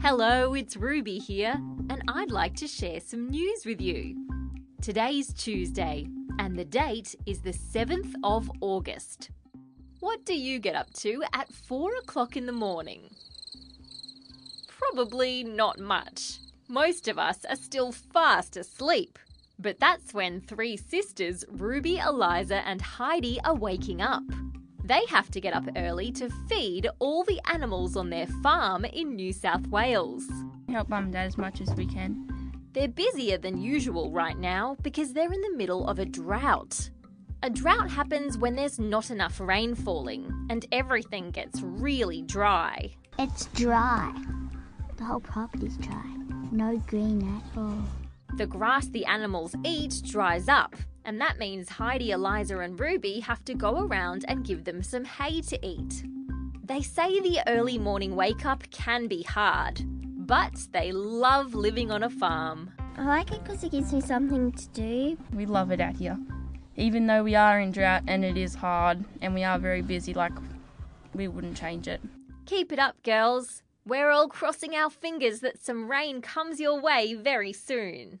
Hello, it's Ruby here, and I'd like to share some news with you. Today's Tuesday, and the date is the 7th of August. What do you get up to at 4 o'clock in the morning? Probably not much. Most of us are still fast asleep. But that's when three sisters, Ruby, Eliza, and Heidi, are waking up. They have to get up early to feed all the animals on their farm in New South Wales. Help mum and dad as much as we can. They're busier than usual right now because they're in the middle of a drought. A drought happens when there's not enough rain falling and everything gets really dry. It's dry. The whole property's dry. No green at all. The grass the animals eat dries up, and that means Heidi, Eliza, and Ruby have to go around and give them some hay to eat. They say the early morning wake up can be hard, but they love living on a farm. I like it because it gives me something to do. We love it out here. Even though we are in drought and it is hard and we are very busy, like, we wouldn't change it. Keep it up, girls. We're all crossing our fingers that some rain comes your way very soon.